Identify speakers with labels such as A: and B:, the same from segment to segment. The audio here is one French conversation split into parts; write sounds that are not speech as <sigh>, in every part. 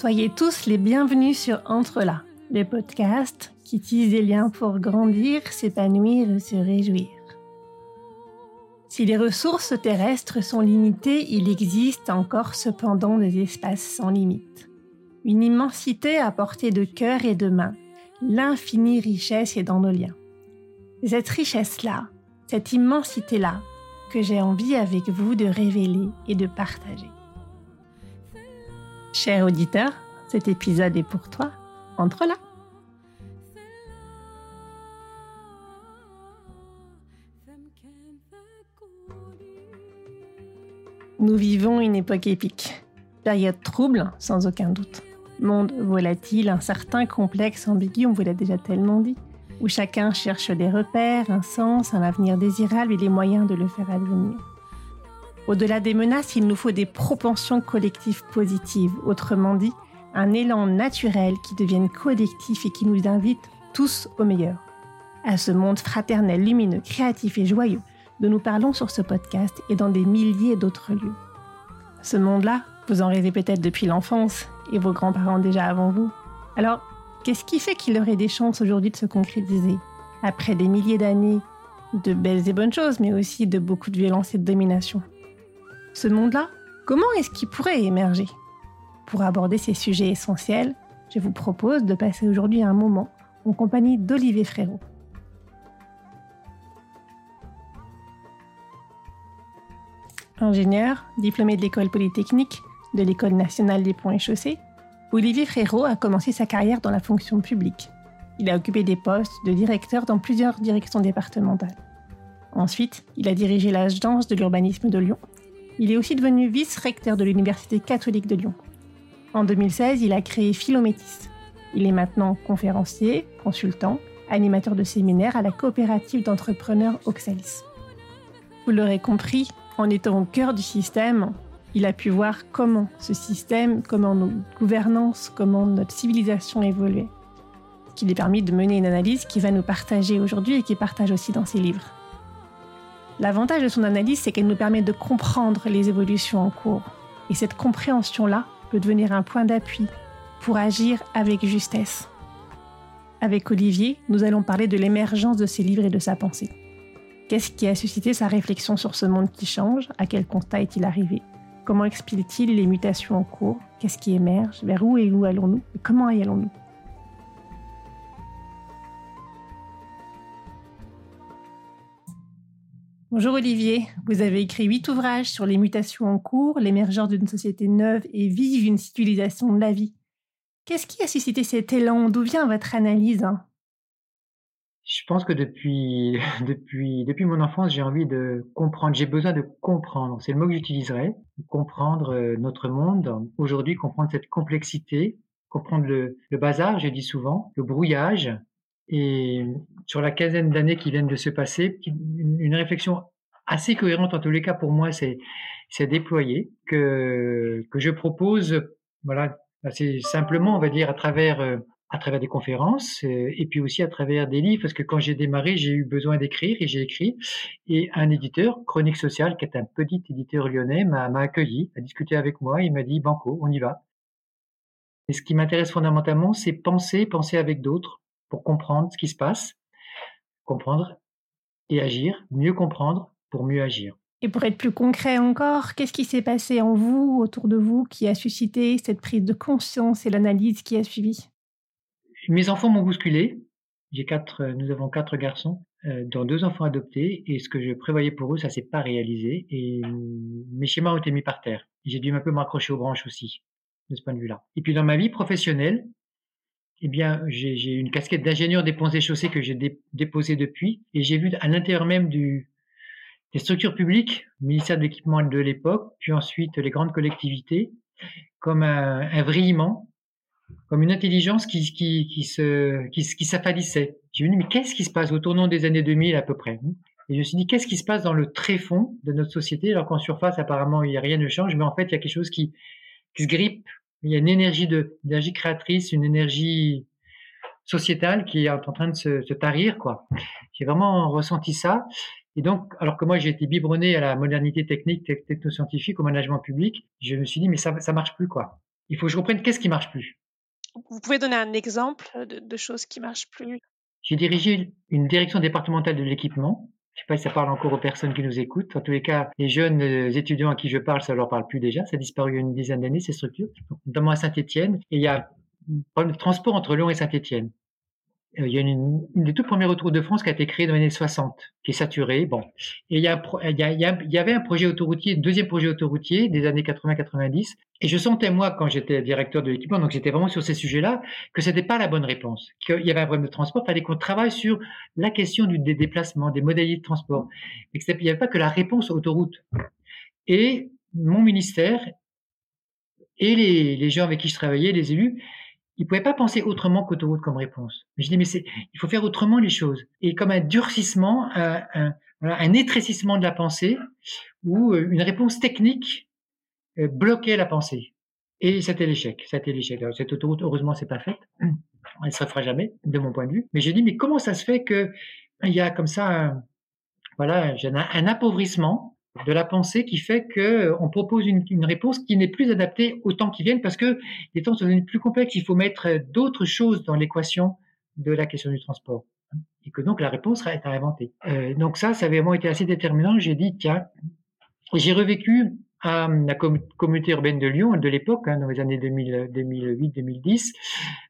A: Soyez tous les bienvenus sur Entre là, le podcast qui tisse des liens pour grandir, s'épanouir et se réjouir. Si les ressources terrestres sont limitées, il existe encore cependant des espaces sans limite. Une immensité à portée de cœur et de main. L'infinie richesse est dans nos liens. Cette richesse-là, cette immensité-là, que j'ai envie avec vous de révéler et de partager. Cher auditeur, cet épisode est pour toi. Entre là. Nous vivons une époque épique. Période trouble, sans aucun doute. Monde volatile, incertain, complexe, ambigu, on vous l'a déjà tellement dit. Où chacun cherche des repères, un sens, un avenir désirable et les moyens de le faire advenir. Au-delà des menaces, il nous faut des propensions collectives positives, autrement dit, un élan naturel qui devienne collectif et qui nous invite tous au meilleur. À ce monde fraternel, lumineux, créatif et joyeux dont nous parlons sur ce podcast et dans des milliers d'autres lieux. Ce monde-là, vous en rêvez peut-être depuis l'enfance et vos grands-parents déjà avant vous. Alors, qu'est-ce qui fait qu'il aurait des chances aujourd'hui de se concrétiser? Après des milliers d'années de belles et bonnes choses, mais aussi de beaucoup de violence et de domination ce monde-là, comment est-ce qu'il pourrait émerger? Pour aborder ces sujets essentiels, je vous propose de passer aujourd'hui un moment en compagnie d'Olivier Frérot. Ingénieur, diplômé de l'école polytechnique de l'École nationale des ponts et chaussées, Olivier Frérot a commencé sa carrière dans la fonction publique. Il a occupé des postes de directeur dans plusieurs directions départementales. Ensuite, il a dirigé l'agence de l'urbanisme de Lyon il est aussi devenu vice-recteur de l'Université catholique de Lyon. En 2016, il a créé Philométis. Il est maintenant conférencier, consultant, animateur de séminaires à la coopérative d'entrepreneurs Oxalis. Vous l'aurez compris, en étant au cœur du système, il a pu voir comment ce système, comment nos gouvernances, comment notre civilisation évoluait. Ce qui lui a permis de mener une analyse qu'il va nous partager aujourd'hui et qu'il partage aussi dans ses livres. L'avantage de son analyse, c'est qu'elle nous permet de comprendre les évolutions en cours. Et cette compréhension-là peut devenir un point d'appui pour agir avec justesse. Avec Olivier, nous allons parler de l'émergence de ses livres et de sa pensée. Qu'est-ce qui a suscité sa réflexion sur ce monde qui change? À quel constat est-il arrivé? Comment explique-t-il les mutations en cours? Qu'est-ce qui émerge? Vers où et où allons-nous? Comment y allons-nous? Bonjour Olivier, vous avez écrit huit ouvrages sur les mutations en cours, l'émergence d'une société neuve et vive, une civilisation de la vie. Qu'est-ce qui a suscité cet élan? D'où vient votre analyse?
B: Je pense que depuis, <laughs> depuis, depuis mon enfance, j'ai envie de comprendre, j'ai besoin de comprendre, c'est le mot que j'utiliserai, comprendre euh, notre monde, aujourd'hui comprendre cette complexité, comprendre le, bazar, j'ai dit souvent, le brouillage, et sur la quinzaine d'années qui viennent de se passer, une, réflexion assez cohérente en tous les cas pour moi, c'est c'est déployé que je propose, assez simplement, on va dire à travers euh, des conférences euh, et puis aussi à travers des livres parce que quand j'ai démarré j'ai eu besoin d'écrire et j'ai écrit et un éditeur Chronique Sociale qui est un petit éditeur lyonnais m'a accueilli a discuté avec moi il m'a dit banco on y va et ce qui m'intéresse fondamentalement c'est penser penser avec d'autres pour comprendre ce qui se passe, comprendre et agir, mieux comprendre pour mieux agir.
A: Et pour être plus concret encore, qu'est-ce qui s'est passé en vous, autour de vous, qui a suscité cette prise de conscience et l'analyse qui a suivi?
B: Mes enfants m'ont bousculé. J'ai quatre, nous avons quatre garçons, euh, dont deux enfants adoptés, et ce que je prévoyais pour eux, ça s'est pas réalisé, et mes schémas ont été mis par terre. J'ai dû un peu m'accrocher aux branches aussi, de ce point de vue-là. Et puis dans ma vie professionnelle, eh bien, j'ai une casquette d'ingénieur des ponts et chaussées que j'ai déposée depuis, et j'ai vu à l'intérieur même des structures publiques, ministère de l'équipement de l'époque, puis ensuite les grandes collectivités, comme un, vrillement, comme une intelligence qui, qui, s'affalissait. J'ai me dit, mais qu'est-ce qui se passe au tournant des années 2000 à peu près Et je me suis dit, qu'est-ce qui se passe dans le tréfonds de notre société, alors qu'en surface, apparemment, il y a rien ne change, mais en fait, il y a quelque chose qui se grippe il y a une énergie de, énergie créatrice, une énergie sociétale qui est en train de se, se tarir, quoi. J'ai vraiment ressenti ça. Et donc, alors que moi j'ai été biberonné à la modernité technique, technoscientifique, au management public, je me suis dit mais ça ça marche plus quoi. il faut que je comprenne qu'est-ce qui marche plus.
A: Vous pouvez donner un exemple de, choses qui marchent plus?
B: J'ai dirigé une direction départementale de l'équipement. Je sais pas si ça parle encore aux personnes qui nous écoutent. En tous les cas, les jeunes euh, étudiants à qui je parle, ça leur parle plus déjà. Ça a disparu une dizaine d'années, ces structures, notamment à Saint-Étienne. Et il y a un problème de transport entre Lyon et Saint-Étienne. Euh, il y a une, des toutes premières autoroutes de France qui a été créée dans les années 60, qui est saturée. Bon, et il y, avait un projet autoroutier, deuxième projet autoroutier des années 80-90. Et je sentais moi, quand j'étais directeur de l'équipement, donc j'étais vraiment sur ces sujets-là, que c'était pas la bonne réponse, qu'il y avait un problème de transport. Il fallait qu'on travaille sur la question des déplacements, des modalités de transport. Et il n'y avait pas que la réponse autoroute. Et mon ministère et les gens avec qui je travaillais, les élus, il pouvait pas penser autrement qu'autoroute comme réponse. Mais je dis, mais c'est, il faut faire autrement les choses. Et comme un durcissement, un, un, un étrécissement de la pensée, ou euh, une réponse technique euh, bloquait la pensée. Et c'était l'échec. C'était l'échec. cette autoroute, heureusement, c'est pas faite. Elle se fera jamais, de mon point de vue. Mais j'ai dit, mais comment ça se fait que il y a comme ça, un, voilà, un appauvrissement de la pensée qui fait que euh, propose une, réponse qui n'est plus adaptée aux temps qui viennent parce que les temps sont devenus plus complexes. Il faut mettre euh, d'autres choses dans l'équation de la question du transport et que donc la réponse est à inventer. Euh, donc ça, ça avait vraiment été assez déterminant. J'ai dit tiens, j'ai revécu à la communauté urbaine de Lyon de l'époque, hein, dans les années 2008-2010,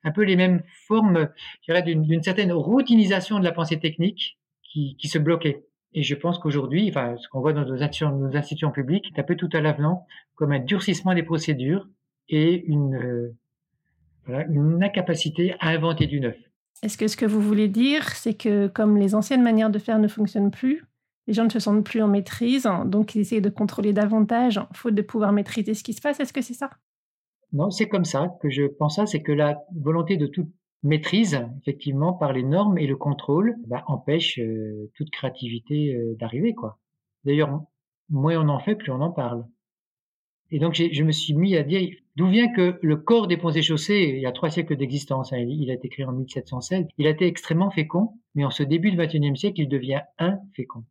B: un peu les mêmes formes, je dirais, d'une certaine routinisation de la pensée technique qui se bloquait. Et je pense qu'aujourd'hui, enfin, ce qu'on voit dans nos institutions, nos institutions publiques est un peu tout à l'avenant, comme un durcissement des procédures et une, euh, voilà, une incapacité à inventer du neuf.
C: Est-ce que ce que vous voulez dire, c'est que comme les anciennes manières de faire ne fonctionnent plus, les gens ne se sentent plus en maîtrise, donc ils essayent de contrôler davantage, faute de pouvoir maîtriser ce qui se passe? Est-ce que c'est ça?
B: Non, c'est comme ça que je pense ça, c'est que la volonté de tout maîtrise effectivement par les normes et le contrôle bah, empêche euh, toute créativité euh, d'arriver quoi. D'ailleurs, moins on en fait, plus on en parle. Et donc je me suis mis à dire d'où vient que le corps des ponts et chaussées, il y a trois siècles d'existence, hein, il a été créé en 1716, il a été extrêmement fécond, mais en ce début du XXIe siècle, il devient infécond.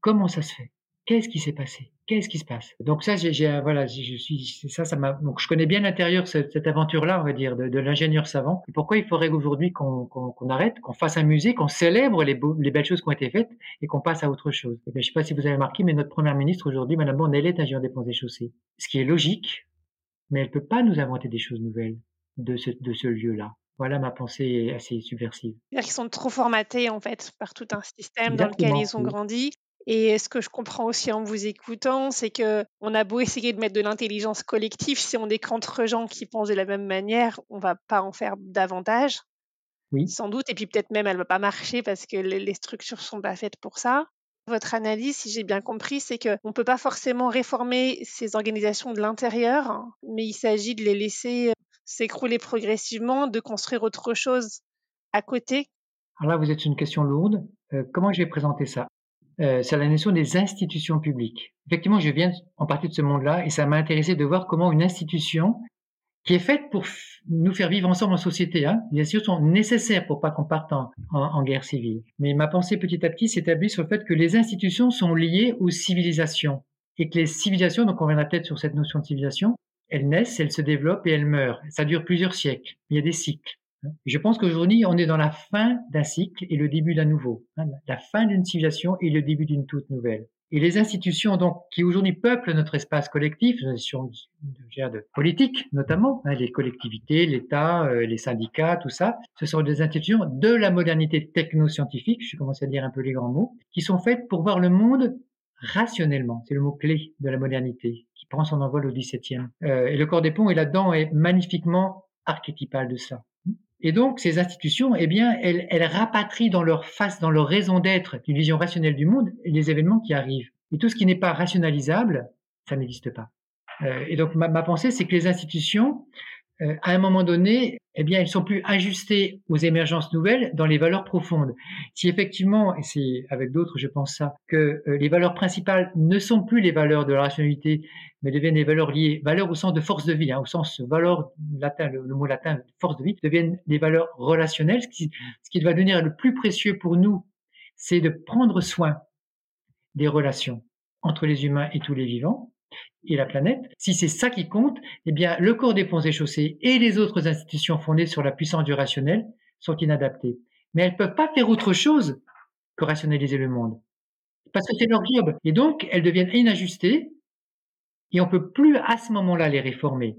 B: Comment ça se fait? Qu'est-ce qui s'est passé? Qu'est-ce qui se passe? Donc ça, j'ai, voilà, je suis, ça, ça m'a. Donc je connais bien l'intérieur cette, cette aventure-là, on va dire, de, de l'ingénieur savant. Et pourquoi il faudrait aujourd'hui qu'on, qu'on, arrête, qu'on fasse un musée, qu'on célèbre les, les, belles choses qui ont été faites et qu'on passe à autre chose? Et eh bien, je sais pas si vous avez remarqué, mais notre première ministre aujourd'hui, Madame Bon, elle est ingénieure des ponts et chaussées, ce qui est logique, mais elle peut pas nous inventer des choses nouvelles de ce, de ce lieu-là. Voilà ma pensée assez subversive.
A: Ils sont trop formatés en fait par tout un système dans lequel ils ont grandi et ce que je comprends aussi en vous écoutant, c'est que on a beau essayer de mettre de l'intelligence collective, si on est qu'entre gens qui pensent de la même manière, on va pas en faire davantage. Oui. Sans doute. Et puis peut-être même elle va pas marcher parce que les structures sont pas faites pour ça. Votre analyse, si j'ai bien compris, c'est qu'on ne peut pas forcément réformer ces organisations de l'intérieur, mais il s'agit de les laisser s'écrouler progressivement, de construire autre chose à côté.
B: Alors là, vous êtes une question lourde. Euh, comment je vais présenter ça? Euh, c'est la notion des institutions publiques. Effectivement, je viens en partie de ce monde-là et ça m'a intéressé de voir comment une institution qui est faite pour nous faire vivre ensemble en société, hein, les institutions sont nécessaires pour pas qu'on parte en, en, guerre civile. Mais ma pensée petit à petit s'établit sur le fait que les institutions sont liées aux civilisations et que les civilisations, donc on reviendra peut-être sur cette notion de civilisation, elles naissent, elles se développent et elles meurent. Ça dure plusieurs siècles. Il y a des cycles. Je pense qu'aujourd'hui, on est dans la fin d'un cycle et le début d'un nouveau. Hein, la fin d'une civilisation et le début d'une toute nouvelle. Et les institutions donc qui aujourd'hui peuplent notre espace collectif, les institutions de, politique notamment, hein, les collectivités, l'État, euh, les syndicats, tout ça, ce sont des institutions de la modernité technoscientifique, je commence à dire un peu les grands mots, qui sont faites pour voir le monde rationnellement. C'est le mot clé de la modernité qui prend son envol au XVIIe. Euh, et le corps des ponts est là-dedans est magnifiquement archétypal de ça. Et donc, ces institutions, eh bien, elles, elles rapatrient dans leur face, dans leur raison d'être, une vision rationnelle du monde, les événements qui arrivent. Et tout ce qui n'est pas rationalisable, ça n'existe pas. Euh, et donc, ma, ma pensée, c'est que les institutions, euh, à un moment donné, eh bien, elles sont plus ajustées aux émergences nouvelles dans les valeurs profondes. Si effectivement, et c'est avec d'autres, je pense ça, que euh, les valeurs principales ne sont plus les valeurs de la rationalité, mais deviennent des valeurs liées, valeurs au sens de force de vie, hein, au sens valeur latin, le, mot latin force de vie, deviennent des valeurs relationnelles. Ce qui, ce qui va devenir le plus précieux pour nous, c'est de prendre soin des relations entre les humains et tous les vivants, et la planète, si c'est ça qui compte, eh bien, le corps des ponts et chaussées et les autres institutions fondées sur la puissance du rationnel sont inadaptées. Mais elles peuvent pas faire autre chose que rationaliser le monde. Parce que c'est leur job. Et donc, elles deviennent inajustées et on peut plus à ce moment-là les réformer.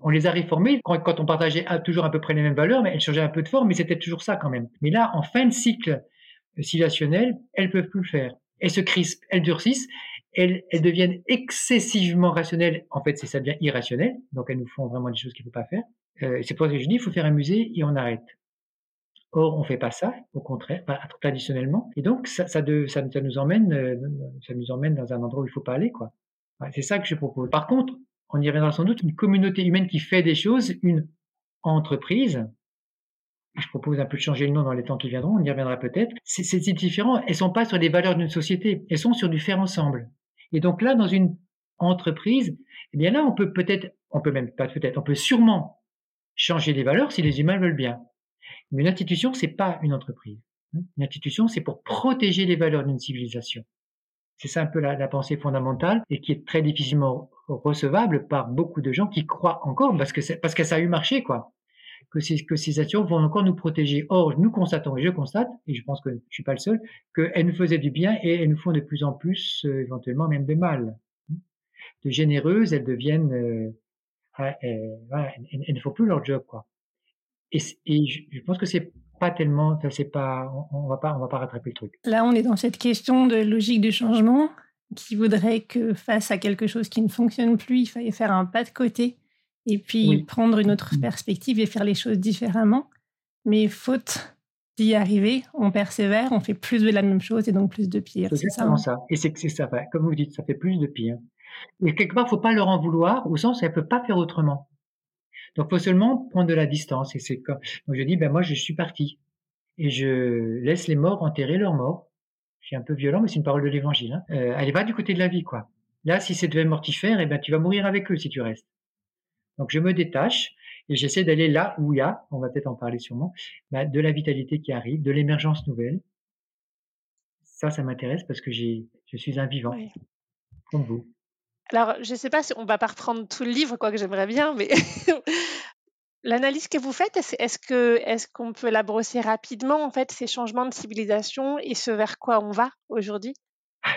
B: On les a réformées quand, on partageait toujours à peu près les mêmes valeurs, mais elles changeaient un peu de forme, mais c'était toujours ça quand même. Mais là, en fin de cycle civilisationnel, elles peuvent plus le faire. Elles se crispent, elles durcissent, elles, deviennent excessivement rationnelles. En fait, c'est ça devient irrationnel. Donc, elles nous font vraiment des choses qu'il faut pas faire. Euh, c'est pour ça que je dis, il faut faire un musée et on arrête. Or, on fait pas ça, au contraire, pas traditionnellement. Et donc, ça, nous emmène, euh, ça nous emmène dans un endroit où il faut pas aller, c'est ça que je propose. Par contre, on y reviendra sans doute, une communauté humaine qui fait des choses, une entreprise. Je propose un peu de changer le nom dans les temps qui viendront, on y reviendra peut-être. C'est différent. Elles sont pas sur les valeurs d'une société, elles sont sur du faire ensemble. Et donc là, dans une entreprise, eh bien là, on peut peut-être, on peut même pas peut-être, on peut sûrement changer les valeurs si les humains veulent bien. Mais une institution, c'est pas une entreprise. Une institution, c'est pour protéger les valeurs d'une civilisation. C'est ça un peu la, pensée fondamentale et qui est très difficilement recevable par beaucoup de gens qui croient encore parce que parce que ça a eu marché quoi. Que ces, que ces actions vont encore nous protéger. Or, nous constatons, et je constate, et je pense que je suis pas le seul, qu'elles nous faisaient du bien et elles nous font de plus en plus, euh, éventuellement même de mal. De généreuses, elles deviennent, euh, elles, ne font plus leur job, quoi. Et, et je pense que c'est pas tellement, c'est pas, on, va pas, on va pas rattraper le truc.
C: Là, on est dans cette question de logique du changement qui voudrait que face à quelque chose qui ne fonctionne plus, il fallait faire un pas de côté et puis prendre une autre mm. perspective et faire les choses différemment. Mais faute d'y arriver, on persévère, on fait plus de la même chose et donc plus de pire.
B: C'est exactement ça, hein. ça. Et c'est c'est ça, comme vous dites, ça fait plus de pire. Et quelque part, faut pas leur en vouloir, au sens où elle peut pas faire autrement. Donc, faut seulement prendre de la distance. Et c'est comme, donc je dis, ben moi, je suis parti et je laisse les morts enterrer leurs morts. C'est un peu violent, mais c'est une parole de l'évangile. Hein. Euh, allez, va du côté de la vie, quoi. Là, si c'est devait mortifère, eh ben, tu vas mourir avec eux si tu restes. Donc, je me détache et j'essaie d'aller là où il y a, on va peut-être en parler sûrement, bah, de la vitalité qui arrive, de l'émergence nouvelle. Ça, ça m'intéresse parce que j'ai, je suis un vivant, comme vous.
A: Alors, je ne sais pas si on va pas reprendre tout le livre, quoi que j'aimerais bien, mais <laughs> l'analyse que vous faites, est-ce que est-ce qu'on peut la brosser rapidement en fait ces changements de civilisation et ce vers quoi on va aujourd'hui?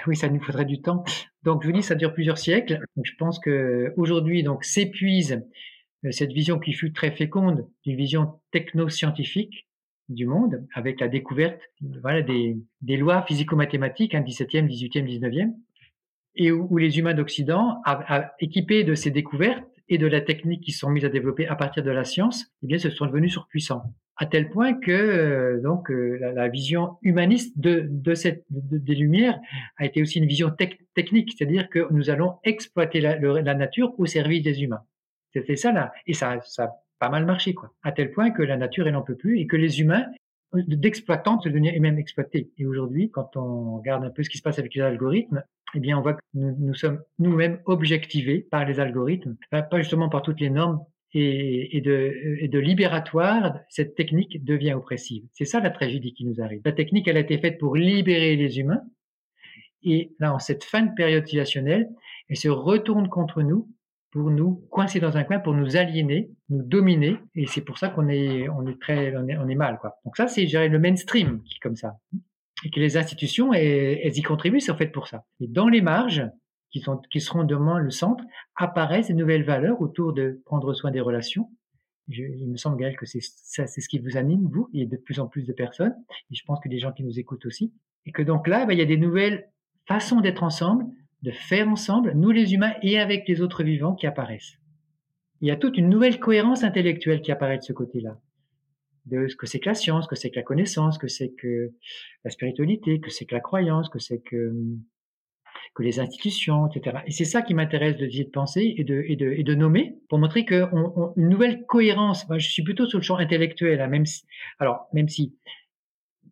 B: Oui, ça nous faudrait du temps. Donc, je vous dis, ça dure plusieurs siècles. Je pense que aujourd'hui, donc, s'épuise euh, cette vision qui fut très féconde d'une vision techno-scientifique du monde, avec la découverte des, lois physico-mathématiques, hein, 17e, 18e, 19e, et où, les humains d'Occident, équipés de ces découvertes et de la technique qui sont mises à développer à partir de la science, eh bien, se sont devenus surpuissants. À tel point que euh, donc euh, la, vision humaniste de, cette des Lumières a été aussi une vision technique, c'est-à-dire que nous allons exploiter la, nature au service des humains. C'était ça là, et ça, a pas mal marché quoi. À tel point que la nature elle n'en peut plus et que les humains d'exploitants se devenir même exploités. Et aujourd'hui, quand on regarde un peu ce qui se passe avec les algorithmes, eh bien, on voit que nous, sommes nous-mêmes objectivés par les algorithmes, pas justement par toutes les normes et, de, libératoire, cette technique devient oppressive. C'est ça la tragédie qui nous arrive. La technique, elle a été faite pour libérer les humains. Et là, en cette fin de période civilisationnelle, elle se retourne contre nous pour nous coincer dans un coin, pour nous aliéner, nous dominer. Et c'est pour ça qu'on est, on est mal. Donc ça, c'est, le mainstream qui est comme ça. Et que les institutions, elles, elles y contribuent, c'est en fait pour ça. Et dans les marges, qui, sont, qui seront demain le centre, apparaissent des nouvelles valeurs autour de prendre soin des relations. il me semble, Gaël, que c'est ça, c'est ce qui vous anime, vous, et de plus en plus de personnes. Et je pense que des gens qui nous écoutent aussi. Et que donc là, ben, il y a des nouvelles façons d'être ensemble, de faire ensemble, nous les humains et avec les autres vivants qui apparaissent. Il y a toute une nouvelle cohérence intellectuelle qui apparaît de ce côté-là. De ce que c'est que la science, que c'est que la connaissance, que c'est que la spiritualité, que c'est que la croyance, que c'est que, que les institutions, etc. Et c'est ça qui m'intéresse de, de penser et de, et de, et de nommer pour montrer qu'une une nouvelle cohérence. Je suis plutôt sur le champ intellectuel, hein, même si, alors, même si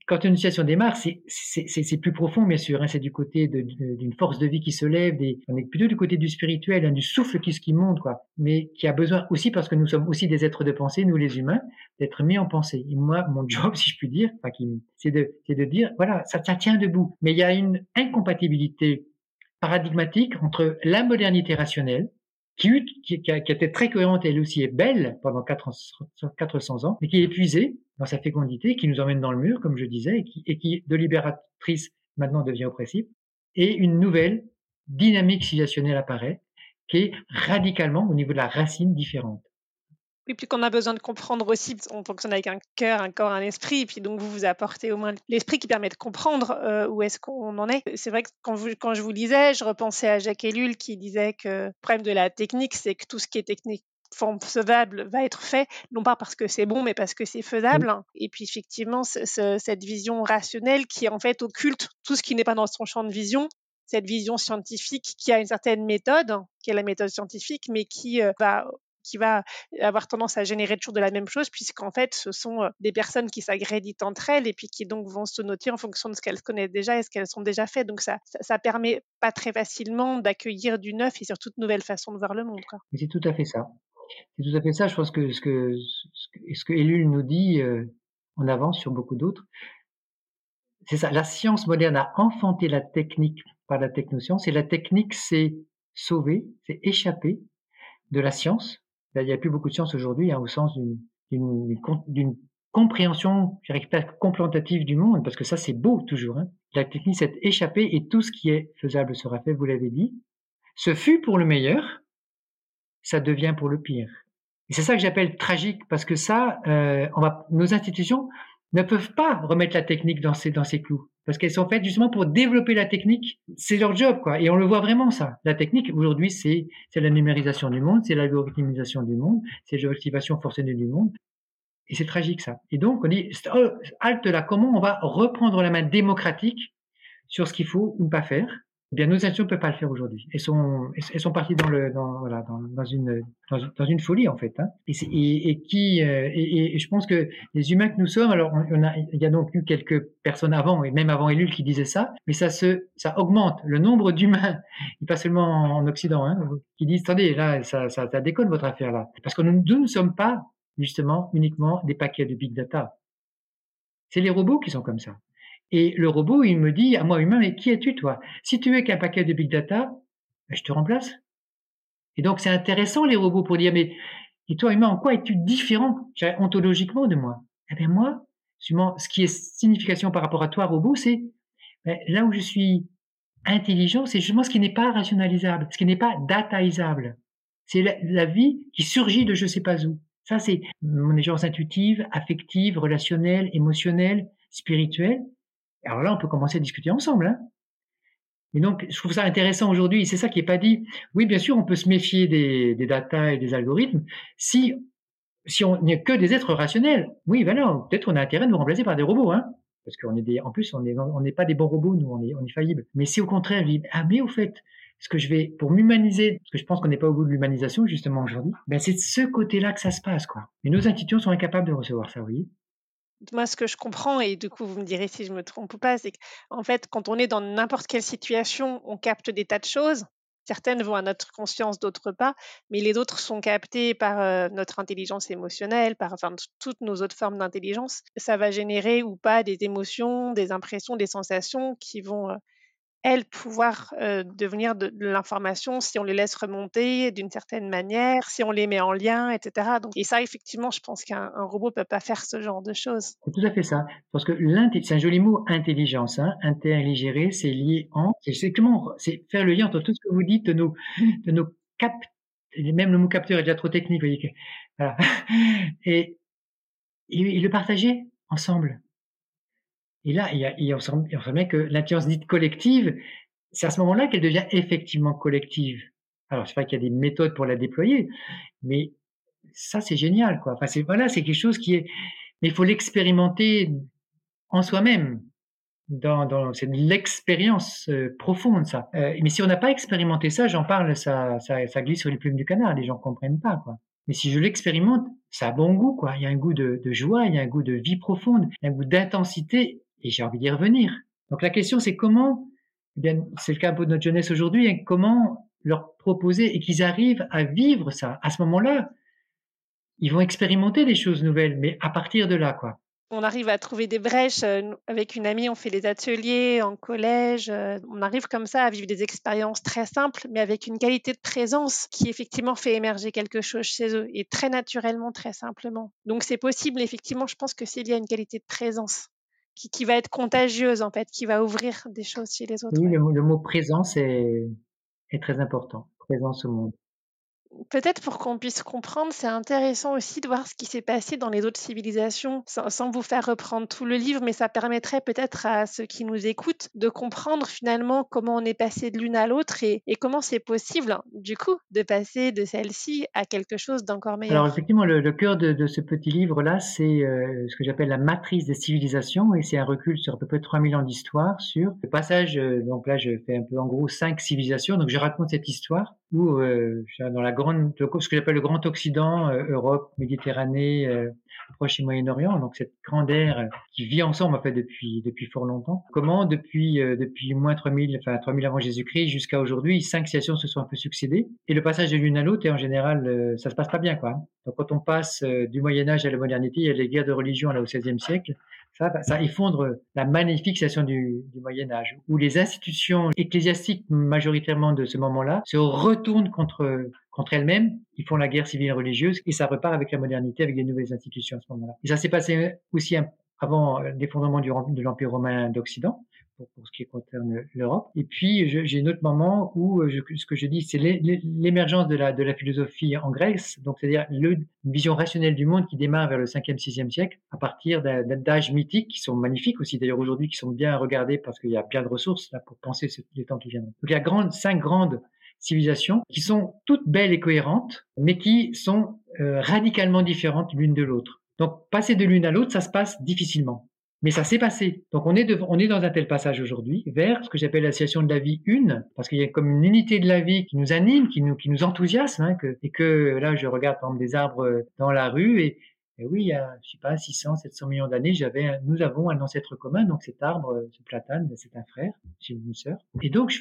B: quand une situation démarre, c'est plus profond, bien sûr. Hein, c'est du côté d'une force de vie qui se lève. On est plutôt du côté du spirituel, hein, du souffle qui, qui monte, quoi. Mais qui a besoin aussi, parce que nous sommes aussi des êtres de pensée, nous les humains, d'être mis en pensée. Et moi, mon <laughs> job, si je puis dire, c'est de, de dire, voilà, ça, ça tient debout. Mais il y a une incompatibilité paradigmatique entre la modernité rationnelle, qui, qui, a, très cohérente elle aussi est belle pendant 400 ans, mais qui est épuisée dans sa fécondité, qui nous emmène dans le mur, comme je disais, et qui, et qui de libératrice maintenant devient oppressive, et une nouvelle dynamique civilisationnelle apparaît, qui est radicalement au niveau de la racine différente.
A: Et puis qu'on a besoin de comprendre aussi, on fonctionne avec un cœur, un corps, un esprit, et puis donc vous vous apportez au moins l'esprit qui permet de comprendre euh, où est-ce qu'on en est. C'est vrai que quand, vous, quand je vous lisais, je repensais à Jacques Ellul qui disait que le problème de la technique, c'est que tout ce qui est technique faisable va être fait, non pas parce que c'est bon, mais parce que c'est faisable. Et puis effectivement, cette vision rationnelle qui en fait occulte tout ce qui n'est pas dans son champ de vision, cette vision scientifique qui a une certaine méthode, qui est la méthode scientifique, mais qui euh, va qui va avoir tendance à générer toujours de la même chose, puisqu'en fait, ce sont euh, des personnes qui s'agréditent entre elles et puis qui donc vont se noter en fonction de ce qu'elles connaissent déjà et ce qu'elles ont déjà fait. Donc ça, ça, permet pas très facilement d'accueillir du neuf et surtout de nouvelles façons de voir le monde.
B: C'est tout à fait ça. C'est tout à fait ça. Je pense que ce que ce nous dit euh, en avance sur beaucoup d'autres, c'est ça. La science moderne a enfanté la technique par la technoscience et la technique s'est sauvée, s'est échappée de la science il n'y a plus beaucoup de science aujourd'hui hein, au sens d'une compréhension, je du monde, parce que ça c'est beau toujours. Hein. La technique s'est échappée et tout ce qui est faisable sera fait, vous l'avez dit. Ce fut pour le meilleur, ça devient pour le pire. Et c'est ça que j'appelle tragique, parce que ça, euh, nos institutions ne peuvent pas remettre la technique dans ses clous parce qu'elles sont faites justement pour développer la technique. C'est leur job, quoi. Et on le voit vraiment, ça. La technique, aujourd'hui, c'est, c'est la numérisation du monde, c'est l'algorithmisation du monde, c'est l'activation forcée du monde. Et c'est tragique, ça. Et donc, on dit, oh, halte là, comment on va reprendre la main démocratique sur ce qu'il faut ou pas faire? Eh bien, nos institutions ne peuvent pas le faire aujourd'hui. Elles sont, elles sont parties dans le, dans, voilà, dans, une, dans, une folie en fait. Hein. Et, qui, euh, et, je pense que les humains que nous sommes, alors il y a donc eu quelques personnes avant et même avant Ellul qui disaient ça, mais ça se, ça augmente le nombre d'humains, et pas seulement en Occident, hein, qui disent attendez là, ça, ça, ça déconne votre affaire là, parce que nous, nous ne sommes pas justement uniquement des paquets de big data. C'est les robots qui sont comme ça. Et le robot, il me dit à moi humain, mais qui es-tu toi? Si tu es qu'un paquet de big data, ben, je te remplace. Et donc c'est intéressant les robots pour dire, mais et toi humain, en quoi es-tu différent ontologiquement de moi? Eh bien moi, ce qui est signification par rapport à toi robot, c'est ben, là où je suis intelligent, c'est justement ce qui n'est pas rationalisable, ce qui n'est pas dataisable. C'est la, vie qui surgit de je sais pas où. Ça, c'est mon intelligence intuitive, affective, relationnelle, émotionnelle, spirituelle. Alors là, on peut commencer à discuter ensemble. Hein. Et donc, je trouve ça intéressant aujourd'hui, c'est ça qui n'est pas dit. Oui, bien sûr, on peut se méfier des, des data et des algorithmes si, si on n'est que des êtres rationnels. Oui, ben non, peut-être on a intérêt de nous remplacer par des robots, hein, parce qu'on est des, en plus, on n'est pas des bons robots, nous, on est, faillibles. Mais si au contraire, je dis, ah, mais au fait, ce que je vais, pour m'humaniser, parce que je pense qu'on n'est pas au bout de l'humanisation, justement, aujourd'hui, ben c'est de ce côté-là que ça se passe, quoi. Mais nos institutions sont incapables de recevoir ça, vous voyez
A: moi, ce que je comprends, et du coup, vous me direz si je me trompe ou pas, c'est qu'en fait, quand on est dans n'importe quelle situation, on capte des tas de choses. Certaines vont à notre conscience, d'autres pas, mais les autres sont captées par euh, notre intelligence émotionnelle, par toutes nos autres formes d'intelligence. Ça va générer ou pas des émotions, des impressions, des sensations qui vont euh, elles, pouvoir euh, devenir de, l'information si on les laisse remonter d'une certaine manière, si on les met en lien, etc. Donc, et ça, effectivement, je pense qu'un robot peut pas faire ce genre de choses.
B: C'est tout à fait ça. Parce que c'est un joli mot, intelligence. Hein. C'est en. C'est faire le lien entre tout ce que vous dites de nos, de nos. Même le mot capteur est déjà trop technique. Voilà. <laughs> et, et le partager ensemble. Et là, il, y a, il, on, sent, bien que l'intelligence dite collective, c'est à ce moment-là qu'elle devient effectivement collective. Alors, c'est vrai qu'il y a des méthodes pour la déployer, mais ça, c'est génial, quoi. Enfin, voilà, c'est quelque chose qui est, mais il faut l'expérimenter en soi-même. Dans, dans c'est l'expérience euh, profonde, ça. Euh, mais si on n'a pas expérimenté ça, j'en parle, ça, glisse sur les plumes du canard, les gens comprennent pas, quoi. Mais si je l'expérimente, ça a bon goût, quoi. Il y a un goût de, de joie, il y a un goût de vie profonde, un goût d'intensité et j'ai envie d'y revenir. Donc la question, c'est comment, eh bien, c'est le cas un peu de notre jeunesse aujourd'hui, hein, comment leur proposer et qu'ils arrivent à vivre ça. À ce moment-là, ils vont expérimenter des choses nouvelles, mais à partir de là, quoi.
A: on arrive à trouver des brèches. Euh, avec une amie, on fait des ateliers en collège. Euh, on arrive comme ça à vivre des expériences très simples, mais avec une qualité de présence qui effectivement fait émerger quelque chose chez eux et très naturellement, très simplement. Donc c'est possible, effectivement, je pense que c'est lié à une qualité de présence. Qui, va être contagieuse en fait, qui va ouvrir des choses chez les autres.
B: Oui, le, mot présence est, est très important, présence au monde
A: peut-être pour qu'on puisse comprendre, c'est intéressant aussi de voir ce qui s'est passé dans les autres civilisations, sans, vous faire reprendre tout le livre, mais ça permettrait peut-être à ceux qui nous écoutent de comprendre finalement comment on est passé de l'une à l'autre et, comment c'est possible, du coup, de passer de celle-ci à quelque chose d'encore meilleur.
B: Alors effectivement, le, cœur de, ce petit livre-là, c'est euh, ce que j'appelle la matrice des civilisations, et c'est un recul sur à peu près 3000 ans d'histoire sur le passage, euh, donc là je fais un peu en gros cinq civilisations, donc je raconte cette histoire euh, dans la grande, ce que j'appelle le Grand Occident, euh, Europe, Méditerranée, euh, Proche et Moyen-Orient, donc cette grande ère qui vit ensemble en fait depuis depuis fort longtemps. Comment depuis depuis moins 3000, enfin 3000 avant Jésus-Christ jusqu'à aujourd'hui, cinq situations se sont un peu succédées et le passage de l'une à l'autre et en général ça se passe pas bien quoi. Donc quand on passe du Moyen Âge à la modernité, il y a les guerres de religion là au XVIe siècle ça, ça effondre la magnification du, du Moyen Âge, où les institutions ecclésiastiques majoritairement de ce moment-là se retournent contre contre elles-mêmes, ils font la guerre civile et religieuse et ça repart avec la modernité, avec des nouvelles institutions à ce moment-là. Et ça s'est passé aussi avant l'effondrement de l'Empire romain d'Occident, pour, ce qui concerne l'Europe. Et puis, j'ai un autre moment où euh, ce que je dis, c'est l'émergence de la, philosophie en Grèce, donc c'est-à-dire une vision rationnelle du monde qui démarre vers le 5e, 6e siècle, à partir d'âges mythiques qui sont magnifiques aussi, d'ailleurs aujourd'hui, qui sont bien regardés parce qu'il y a bien de ressources là pour penser les temps qui viennent. Donc il y a cinq grandes civilisations qui sont toutes belles et cohérentes, mais qui sont euh, radicalement différentes l'une de l'autre. Donc passer de l'une à l'autre, ça se passe difficilement. Mais ça s'est passé. Donc on est, on est dans un tel passage aujourd'hui vers ce que j'appelle l'association de la vie une, parce qu'il y a comme une unité de la vie qui nous anime, qui nous, qui nous enthousiasme, hein, et que là je regarde par exemple des arbres euh, dans la rue et, oui, il y a, je sais pas, 600, 700 millions d'années, j'avais, nous avons un ancêtre commun, donc cet arbre, euh, ce platane, c'est un frère, c'est une sœur. Et donc,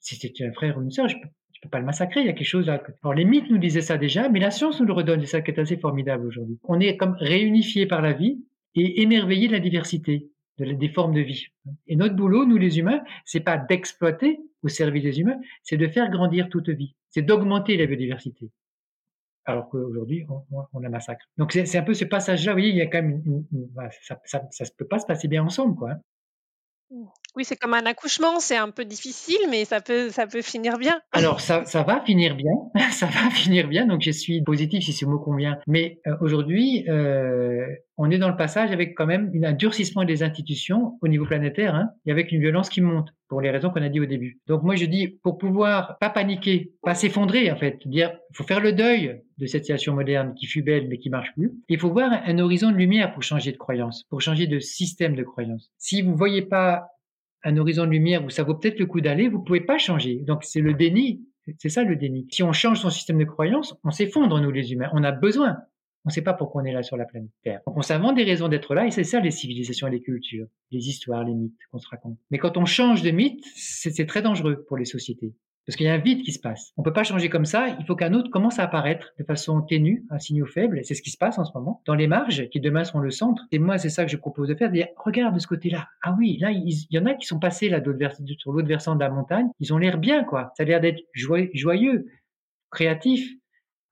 B: si c'était un frère ou une sœur, je peux, peux pas le massacrer, il y a quelque chose là. Alors les mythes nous disaient ça déjà, mais la science nous le redonne, et ça qui est assez formidable aujourd'hui. On est comme réunifié par la vie, et émerveiller de la diversité de des formes de vie. Et notre boulot, nous les humains, c'est pas d'exploiter au service des humains, c'est de faire grandir toute vie, c'est d'augmenter la biodiversité. Alors qu'aujourd'hui, on, la massacre. Donc c'est un peu ce passage-là, vous voyez, il y a quand même une, ça, ça, ça, peut pas se passer bien ensemble, quoi.
A: Oui, c'est comme un accouchement, c'est un peu difficile, mais ça peut, ça peut finir bien.
B: Alors, ça, ça va finir bien, <laughs> ça va finir bien, donc je suis positif si ce mot convient. Mais euh, aujourd'hui, euh, on est dans le passage avec quand même un durcissement des institutions au niveau planétaire, hein, et avec une violence qui monte, pour les raisons qu'on a dit au début. Donc moi, je dis, pour pouvoir pas paniquer, pas s'effondrer, en fait, dire, il faut faire le deuil de cette situation moderne qui fut belle mais qui marche plus. Il faut voir un horizon de lumière pour changer de croyance, pour changer de système de croyance. Si vous voyez pas un horizon de lumière où ça vaut peut-être le coup d'aller, vous pouvez pas changer. Donc c'est le déni. C'est ça le déni. Si on change son système de croyance, on s'effondre, nous les humains. On a besoin. On ne sait pas pourquoi on est là sur la planète Terre. Donc on s'invente des raisons d'être là et c'est ça les civilisations et les cultures, les histoires, les mythes qu'on se raconte. Mais quand on change de mythe, c'est très dangereux pour les sociétés. Parce qu'il y a un vide qui se passe. On peut pas changer comme ça. Il faut qu'un autre commence à apparaître de façon ténue, un signaux faible. C'est ce qui se passe en ce moment. Dans les marges, qui demain seront le centre. Et moi, c'est ça que je propose de faire. Regarde de ce côté-là. Ah oui, là, il y en a qui sont passés là sur l'autre versant de la montagne. Ils ont l'air bien, quoi. Ça a l'air d'être joyeux, créatif.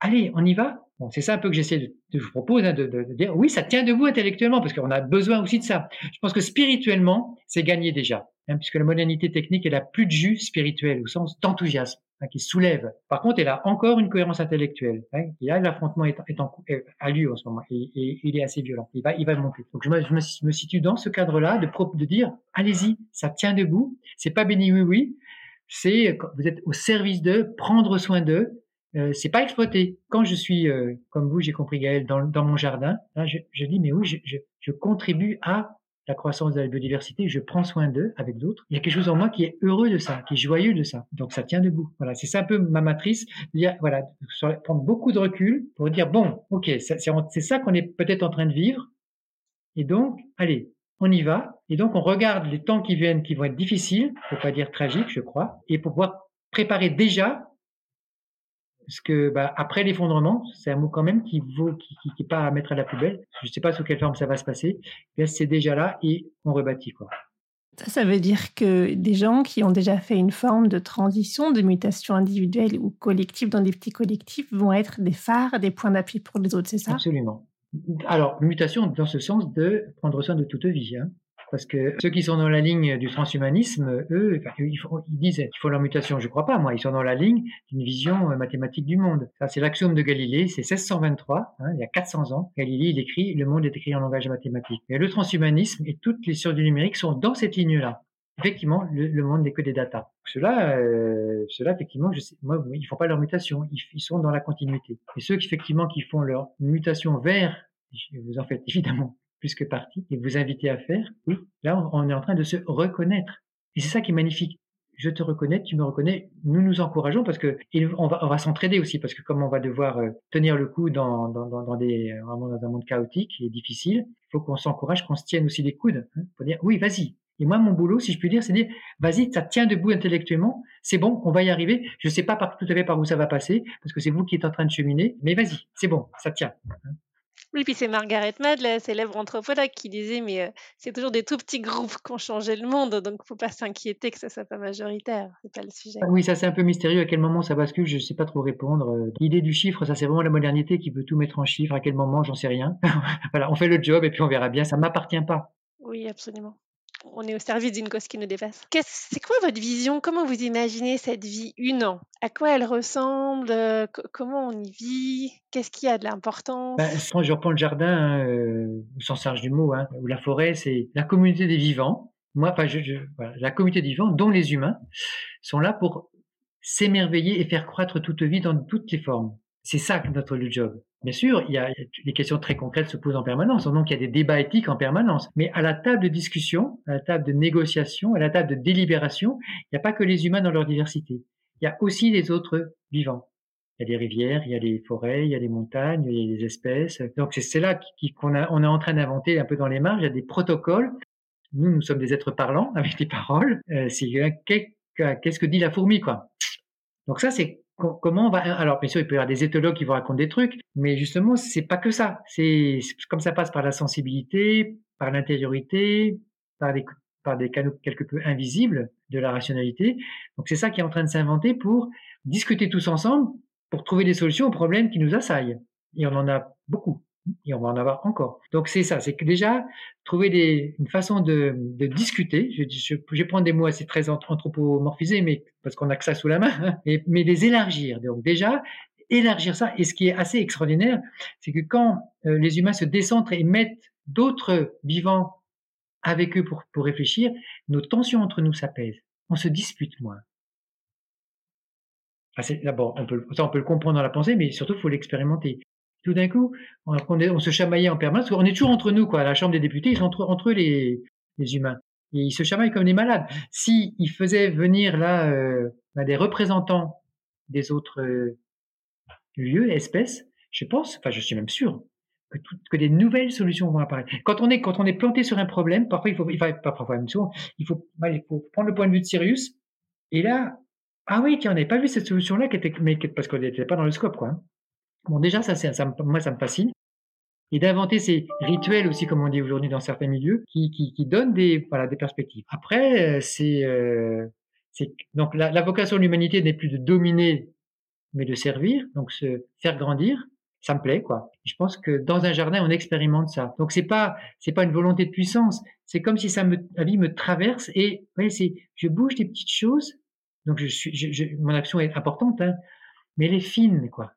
B: Allez, on y va. Bon, c'est ça un peu que j'essaie de, vous propose, hein, de, dire, oui, ça tient debout intellectuellement, parce qu'on a besoin aussi de ça. Je pense que spirituellement, c'est gagné déjà. Hein, puisque la modernité technique, elle a plus de jus spirituel au sens d'enthousiasme, hein, qui soulève. Par contre, elle a encore une cohérence intellectuelle. Hein, et là, l'affrontement est, est, en, a lieu en ce moment, et, il est assez violent. Il va, il va monter. Donc, je me, je me, situe dans ce cadre-là de, de dire, allez-y, ça tient debout. C'est pas béni oui oui. C'est vous êtes au service d'eux, prendre soin d'eux. Euh, c'est pas exploiter. Quand je suis, euh, comme vous, j'ai compris Gaël, dans, dans mon jardin, là, je, je dis, mais oui, je, je, je contribue à la croissance de la biodiversité, je prends soin d'eux avec d'autres. Il y a quelque chose en moi qui est heureux de ça, qui est joyeux de ça. Donc ça tient debout. Voilà, c'est ça un peu ma matrice. Dire, voilà, prendre beaucoup de recul pour dire bon, ok, c'est ça qu'on est peut-être en train de vivre. Et donc, allez, on y va. Et donc on regarde les temps qui viennent, qui vont être difficiles, pour pas dire tragiques, je crois, et pour pouvoir préparer déjà Parce que bah, après l'effondrement, c'est un mot quand même qui vaut, qui, qui, pas à mettre à la poubelle. Je ne sais pas sous quelle forme ça va se passer. C'est déjà là et on rebâtit quoi.
C: Ça, ça veut dire que des gens qui ont déjà fait une forme de transition, de mutation individuelle ou collective dans des petits collectifs vont être des phares, des points d'appui pour les autres, c'est ça?
B: Absolument. Alors, mutation dans ce sens de prendre soin de toute vie. Hein. Parce que ceux qui sont dans la ligne du transhumanisme, eux, ils, disent qu'ils font leur mutation. Je ne crois pas, moi. Ils sont dans la ligne d'une vision euh, mathématique du monde. Ça, c'est l'axiome de Galilée. C'est 1623, hein, il y a 400 ans. Galilée, il écrit le monde est écrit en langage mathématique. Et le transhumanisme et toutes les sciences du numérique sont dans cette ligne-là. Effectivement, le, monde n'est que des datas. Ceux-là, euh, effectivement, je sais, moi, ils font pas leur mutation. Ils, ils, sont dans la continuité. Et ceux effectivement, qui font leur mutation vers, vous en faites évidemment plus que partie et vous inviter à faire, oui, là, on est en train de se reconnaître. Et c'est ça qui est magnifique. Je te reconnais, tu me reconnais, nous nous encourageons parce que on va, s'entraider aussi parce que comme on va devoir euh, tenir le coup dans, dans, un monde chaotique et difficile, il faut qu'on s'encourage, qu'on se tienne aussi les coudes. Hein, pour dire, oui, vas-y, et moi, mon boulot, si je puis dire, c'est dire, vas-y, ça tient debout intellectuellement, c'est bon, on va y arriver. Je ne sais pas par, tout à fait par où ça va passer, parce que c'est vous qui êtes en train de cheminer, mais vas-y, c'est bon, ça tient.
A: Oui, puis c'est Margaret Mead, la célèbre anthropologue, qui disait mais c'est toujours des tout petits groupes qui ont changé le monde, donc il faut pas s'inquiéter que ça soit pas majoritaire, c'est pas le sujet.
B: Oui, ça c'est un peu mystérieux. À quel moment ça bascule, je sais pas trop répondre. L'idée du chiffre, ça c'est vraiment la modernité qui veut tout mettre en chiffres. À quel moment, j'en sais rien. <laughs> voilà, on fait le job et puis on verra bien. Ça m'appartient pas.
A: Oui, absolument on est au service d'une cause qui nous dépasse. C'est quoi votre vision? Comment vous imaginez cette vie une an? À quoi elle ressemble? Euh, Comment on y vit? Qu'est-ce qui a de l'importance?
B: Ben, je reprends le jardin, hein, euh, sans charge du mot, hein, ou la forêt, c'est la communauté des vivants. Moi, enfin, je, la communauté des vivants, dont les humains, sont là pour s'émerveiller et faire croître toute vie dans toutes les formes. C'est ça notre job. Bien sûr, il y a des questions très concrètes se posent en permanence, donc il y a des débats éthiques en permanence. Mais à la table de discussion, à la table de négociation, à la table de délibération, il n'y a pas que les humains dans leur diversité. Il y a aussi les autres vivants. Il y a des rivières, il y a les forêts, il y a les montagnes, il y a des espèces. Donc c'est là qu'on on est en train d'inventer un peu dans les marges. Il y a des protocoles. Nous, nous sommes des êtres parlants <laughs> avec des paroles. Euh, qu'est-ce que dit la fourmi, quoi? Donc ça, c'est comment on va alors bien sûr il peut y avoir des éthologues qui vous racontent des trucs mais justement c'est pas que ça. C'est comme ça passe par la sensibilité par l'intériorité par des par des canaux quelque peu invisibles de la rationalité. Donc c'est ça qui est en train de s'inventer pour discuter tous ensemble pour trouver des solutions aux problèmes qui nous assaillent. Et on en a beaucoup et on va en avoir encore. Donc c'est ça, c'est que déjà trouver des, une façon de, discuter. Je, je, je, prendre des mots assez très anthropomorphisés, mais parce qu'on a que ça sous la main, hein, mais, les élargir. Donc déjà élargir ça. Et ce qui est assez extraordinaire, c'est que quand euh, les humains se décentrent et mettent d'autres vivants avec eux pour, pour réfléchir, nos tensions entre nous s'apaisent. On se dispute moins. D'abord, on peut, ça on peut le comprendre dans la pensée, mais surtout il faut l'expérimenter tout d'un coup, on, se chamaillait en permanence. On est toujours entre nous, quoi. La Chambre des députés, ils sont entre, eux les, humains. Et ils se chamaillent comme des malades. S'ils ils faisaient venir là euh, bah, des représentants des autres euh, lieux, espèces, je pense, enfin je suis même sûr, que, des nouvelles solutions vont apparaître. Quand on est planté sur un problème, parfois il faut, pas même souvent, il faut, bah, il faut prendre le point de vue de Sirius. Et là, ah oui, tiens, on n'avait pas vu cette solution-là, qui était, mais parce qu'on n'était pas dans le scope, quoi. Bon, déjà, ça, ça, moi, ça me fascine. Et d'inventer ces rituels aussi, comme on dit aujourd'hui dans certains milieux, qui, qui, donnent des, voilà, des perspectives. Après, euh, c'est, euh, donc la, vocation de l'humanité n'est plus de dominer, mais de servir, donc se faire grandir. Ça me plaît, quoi. Je pense que dans un jardin, on expérimente ça. Donc c'est pas, c'est pas une volonté de puissance. C'est comme si ça me, la vie me traverse et, ouais, c'est, je bouge des petites choses. Donc je suis, mon action est importante, hein, mais elle est fine, quoi.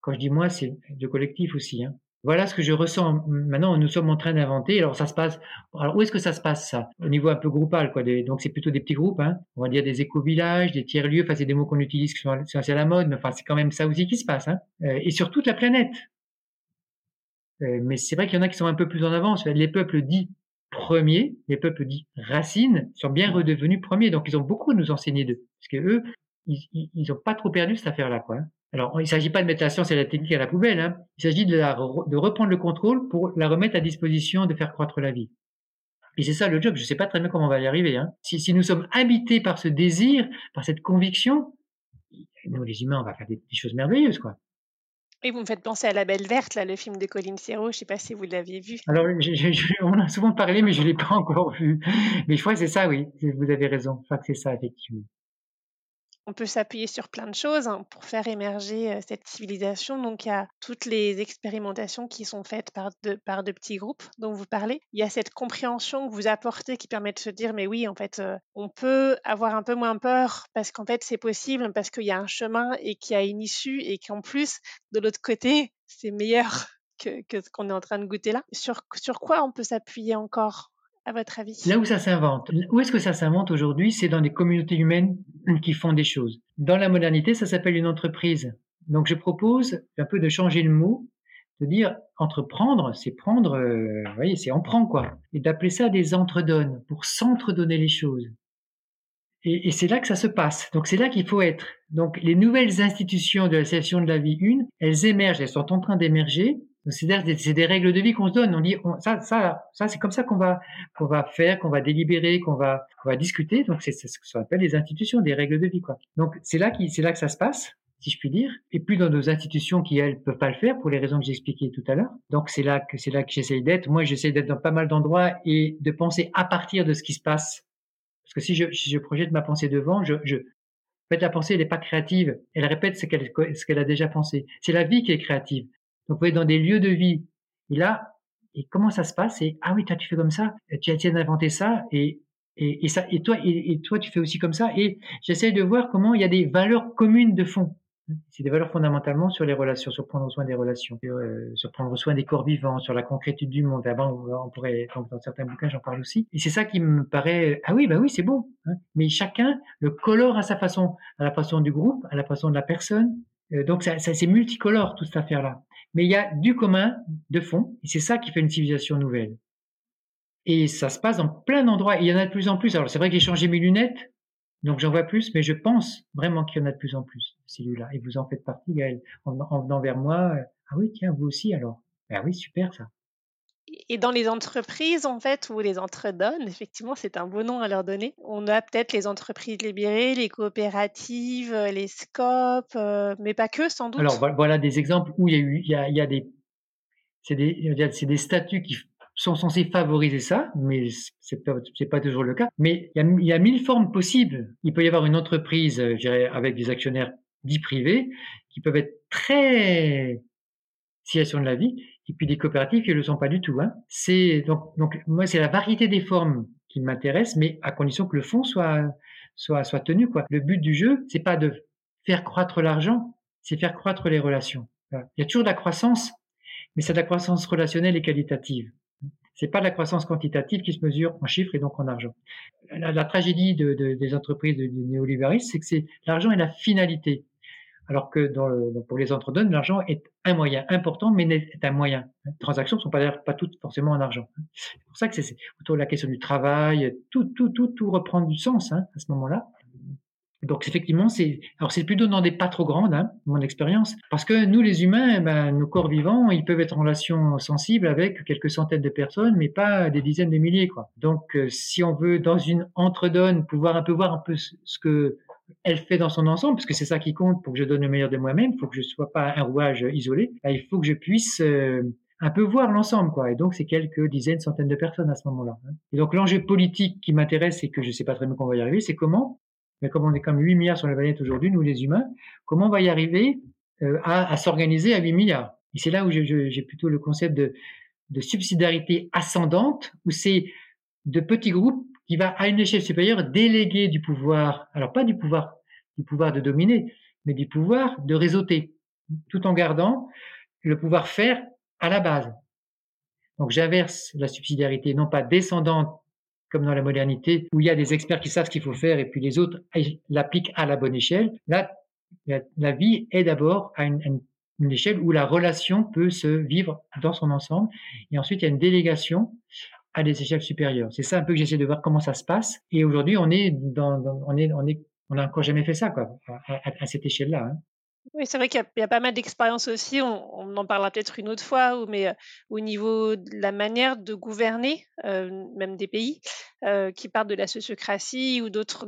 B: Quand je dis moi, c'est de collectif aussi. Hein. Voilà ce que je ressens. Maintenant, nous sommes en train d'inventer. Alors, ça se passe. Alors, où est-ce que ça se passe ça? Au niveau un peu groupal, quoi. donc, c'est plutôt des petits groupes. Hein. On va dire des éco-villages, des tiers-lieux. Enfin, c'est des mots qu'on utilise qui sont, assez à la mode, mais enfin, c'est quand même ça aussi qui se passe. Hein. Euh, et sur toute la planète. Euh, mais c'est vrai qu'il y en a qui sont un peu plus en avance. Les peuples dits premiers, les peuples dits racines, sont bien redevenus premiers. Donc, ils ont beaucoup à nous enseigner d'eux, parce que eux, ils n'ont pas trop perdu cette affaire-là, quoi. Alors, il ne s'agit pas de mettre la science et la technique à la poubelle, hein. il s'agit de, de reprendre le contrôle pour la remettre à disposition de faire croître la vie. Et c'est ça le job, je ne sais pas très bien comment on va y arriver. Hein. Si, si, nous sommes habités par ce désir, par cette conviction, nous, les humains, on va faire des, choses merveilleuses, quoi.
A: Et vous me faites penser à La Belle Verte, là, le film de Colin Serrault. Je ne sais pas si vous l'aviez vu.
B: Alors, on a souvent parlé, mais je ne l'ai pas encore vu. Mais je crois que c'est ça, oui. Vous avez raison. Je crois que c'est ça, effectivement
A: on peut s'appuyer sur plein de choses hein, pour faire émerger cette civilisation. Donc, il y a toutes les expérimentations qui sont faites par de, petits groupes dont vous parlez. Il y a cette compréhension que vous apportez qui permet de se dire, mais oui, en fait, on peut avoir un peu moins peur parce qu'en fait, c'est possible, parce qu'il y a un chemin et qu'il y a une issue et qu'en plus, de l'autre côté, c'est meilleur <laughs> que, ce qu'on est en train de goûter là. Sur quoi on peut s'appuyer encore? À votre avis?
B: Là où ça s'invente, où est-ce que ça s'invente aujourd'hui C'est dans des communautés humaines qui font des choses. Dans la modernité, ça s'appelle une entreprise. Donc je propose un peu de changer le mot, de dire entreprendre, c'est prendre, euh, vous voyez, c'est en prend quoi, et d'appeler ça des entredonnes pour s'entredonner les choses. Et, c'est là que ça se passe. Donc c'est là qu'il faut être. Donc les nouvelles institutions de la session de la vie une, elles émergent, elles sont en train d'émerger, c'est des, règles de vie qu'on se donne. On dit ça, ça, ça, c'est comme ça qu'on va, qu'on va faire, qu'on va délibérer, qu'on va, qu'on va discuter. Donc c'est ce qu'on appelle les institutions, des règles de vie. Donc c'est là qui, là que ça se passe, si je puis dire. Et plus dans nos institutions qui elles peuvent pas le faire pour les raisons que j'ai expliquées tout à l'heure. Donc c'est là que c'est là que j'essaye d'être. Moi, j'essaie d'être dans pas mal d'endroits et de penser à partir de ce qui se passe. Parce que si je, si je projette ma pensée devant, en fait, la pensée, elle n'est pas créative. Elle répète ce qu'elle, ce qu'elle a déjà pensé. C'est la vie qui est créative. Donc, vous êtes dans des lieux de vie. Et là, et comment ça se passe? Et ah oui, toi tu fais comme ça, tu as d'inventer ça, et, et, et, ça, et toi, et, toi tu fais aussi comme ça. Et j'essaie de voir comment il y a des valeurs communes de fond. C'est des valeurs fondamentalement sur les relations, sur prendre soin des relations, euh, sur prendre soin des corps vivants, sur la concrétude du monde. Avant, on pourrait, dans certains bouquins, j'en parle aussi. Et c'est ça qui me paraît, ah oui, bah oui, c'est bon. Hein. Mais chacun le colore à sa façon, à la façon du groupe, à la façon de la personne. Euh, donc, ça c'est multicolore toute cette affaire-là mais il y a du commun de fond, et c'est ça qui fait une civilisation nouvelle. Et ça se passe dans plein d'endroits, il y en a de plus en plus. Alors c'est vrai que j'ai changé mes lunettes, donc j'en vois plus, mais je pense vraiment qu'il y en a de plus en plus, celui-là. Et vous en faites partie, Gaël, en, en venant vers moi. Euh, ah oui, tiens, vous aussi alors. Ah oui, super ça
A: et dans les entreprises, en fait, ou les entredonnes, effectivement, c'est un beau nom à leur donner. On a peut-être les entreprises libérées, les coopératives, euh, les scopes, euh, mais pas que, sans doute.
B: Alors, voilà des exemples où il y a eu, il des, c'est des, statuts qui sont censés favoriser ça, mais c'est pas, pas toujours le cas. Mais il y, a, mille formes possibles. Il peut y avoir une entreprise, je dirais, avec des actionnaires dits privés, qui peuvent être très situation de la vie, et puis des coopératives qui ne le sont pas du tout. Hein. C'est donc, moi c'est la variété des formes qui m'intéresse, mais à condition que le fond soit soit soit tenu quoi. Le but du jeu, c'est pas de faire croître l'argent, c'est faire croître les relations. Il y a toujours de la croissance, mais c'est de la croissance relationnelle et qualitative. C'est pas de la croissance quantitative qui se mesure en chiffres et donc en argent. La, tragédie de, de, des entreprises de, de néolibéralisme, c'est que c'est l'argent est la finalité alors que pour les entre-donnes, l'argent est un moyen important, mais n'est un moyen. Les transactions ne sont pas, toutes forcément en argent. C'est pour ça que c'est autour de la question du travail, tout, tout, tout, tout reprend du sens hein, à ce moment-là. Donc effectivement, c'est alors c'est plutôt dans des pas trop grandes, hein, mon expérience, parce que nous les humains, eh ben, nos corps vivants, ils peuvent être en relation sensible avec quelques centaines de personnes, mais pas des dizaines de milliers. Donc euh, si on veut dans une entre-donne pouvoir un peu voir un peu ce que elle fait dans son ensemble, parce que c'est ça qui compte pour que je donne le meilleur de moi-même. Faut que je sois pas un rouage isolé. il faut que je puisse euh, un peu voir l'ensemble, quoi. Et donc, c'est quelques dizaines, centaines de personnes à ce moment-là. Hein. Et donc, l'enjeu politique qui m'intéresse et que je sais pas très bien comment on va y arriver, c'est comment, mais comme on est comme 8 milliards sur la planète aujourd'hui, nous les humains, comment on va y arriver euh, à, s'organiser à 8 milliards? Et c'est là où j'ai plutôt le concept de, de subsidiarité ascendante, où c'est de petits groupes qui va à une échelle supérieure déléguer du pouvoir, alors pas du pouvoir, du pouvoir de dominer, mais du pouvoir de réseauter, tout en gardant le pouvoir faire à la base. Donc j'inverse la subsidiarité, non pas descendante comme dans la modernité, où il y a des experts qui savent ce qu'il faut faire et puis les autres l'appliquent à la bonne échelle. Là, la, vie est d'abord à une, une échelle où la relation peut se vivre dans son ensemble. Et ensuite, il y a une délégation à des échelles supérieures. C'est ça un peu que j'essaie de voir comment ça se passe. Et aujourd'hui, on est dans, on est, on est, on n'a encore jamais fait ça, quoi, à, cette échelle-là. Hein.
A: Oui, c'est vrai qu'il y, a pas mal d'expériences aussi, on, en parlera peut-être une autre fois, mais euh, au niveau de la manière de gouverner, euh, même des pays, euh, qui partent de la sociocratie ou d'autres,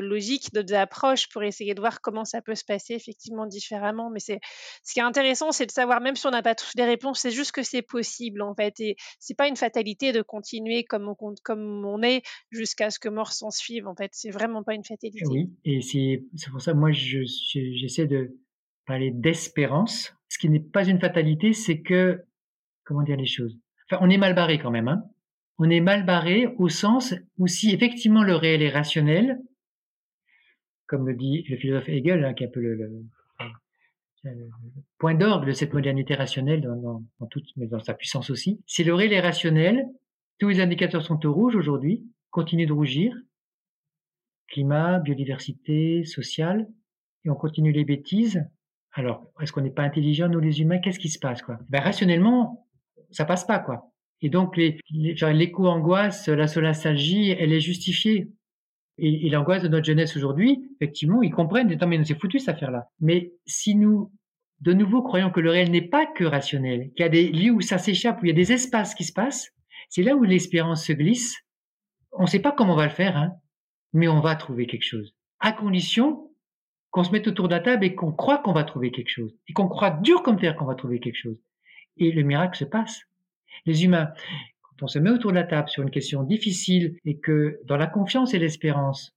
A: logiques, d'autres approches pour essayer de voir comment ça peut se passer effectivement différemment. Mais c'est, ce qui est intéressant, c'est de savoir, même si on n'a pas tous les réponses, c'est juste que c'est possible en fait. Et c'est pas une fatalité de continuer comme on, comme on est jusqu'à ce que mort s'en suive en fait. C'est vraiment pas une fatalité.
B: Oui, et c'est, pour ça, moi, je, j'essaie de d'espérance. Ce qui n'est pas une fatalité, c'est que, comment dire les choses? Enfin, on est mal barré quand même. Hein on est mal barré au sens où si effectivement le réel est rationnel, comme le dit le philosophe Hegel, hein, qui est un peu le, point d'orgue de cette modernité rationnelle dans, dans, toute, mais dans sa puissance aussi. Si le réel est rationnel, tous les indicateurs sont au rouge aujourd'hui, continuent de rougir, climat, biodiversité, social, et on continue les bêtises, alors, est-ce qu'on n'est pas intelligent, nous les humains? Qu'est-ce qui se passe quoi? Ben, Rationnellement, ça passe pas. quoi. Et donc, les, l'éco-angoisse, la solastalgie, elle est justifiée. Et, l'angoisse de notre jeunesse aujourd'hui, effectivement, ils comprennent, mais nous c'est foutu cette affaire-là. Mais si nous, de nouveau, croyons que le réel n'est pas que rationnel, qu'il y a des lieux où ça s'échappe, où il y a des espaces qui se passent, c'est là où l'espérance se glisse. On ne sait pas comment on va le faire, hein, mais on va trouver quelque chose. À condition qu'on se mette autour de la table et qu'on croit qu'on va trouver quelque chose, et qu'on croit dur comme fer qu'on va trouver quelque chose. Et le miracle se passe. Les humains, quand on se met autour de la table sur une question difficile et que dans la confiance et l'espérance,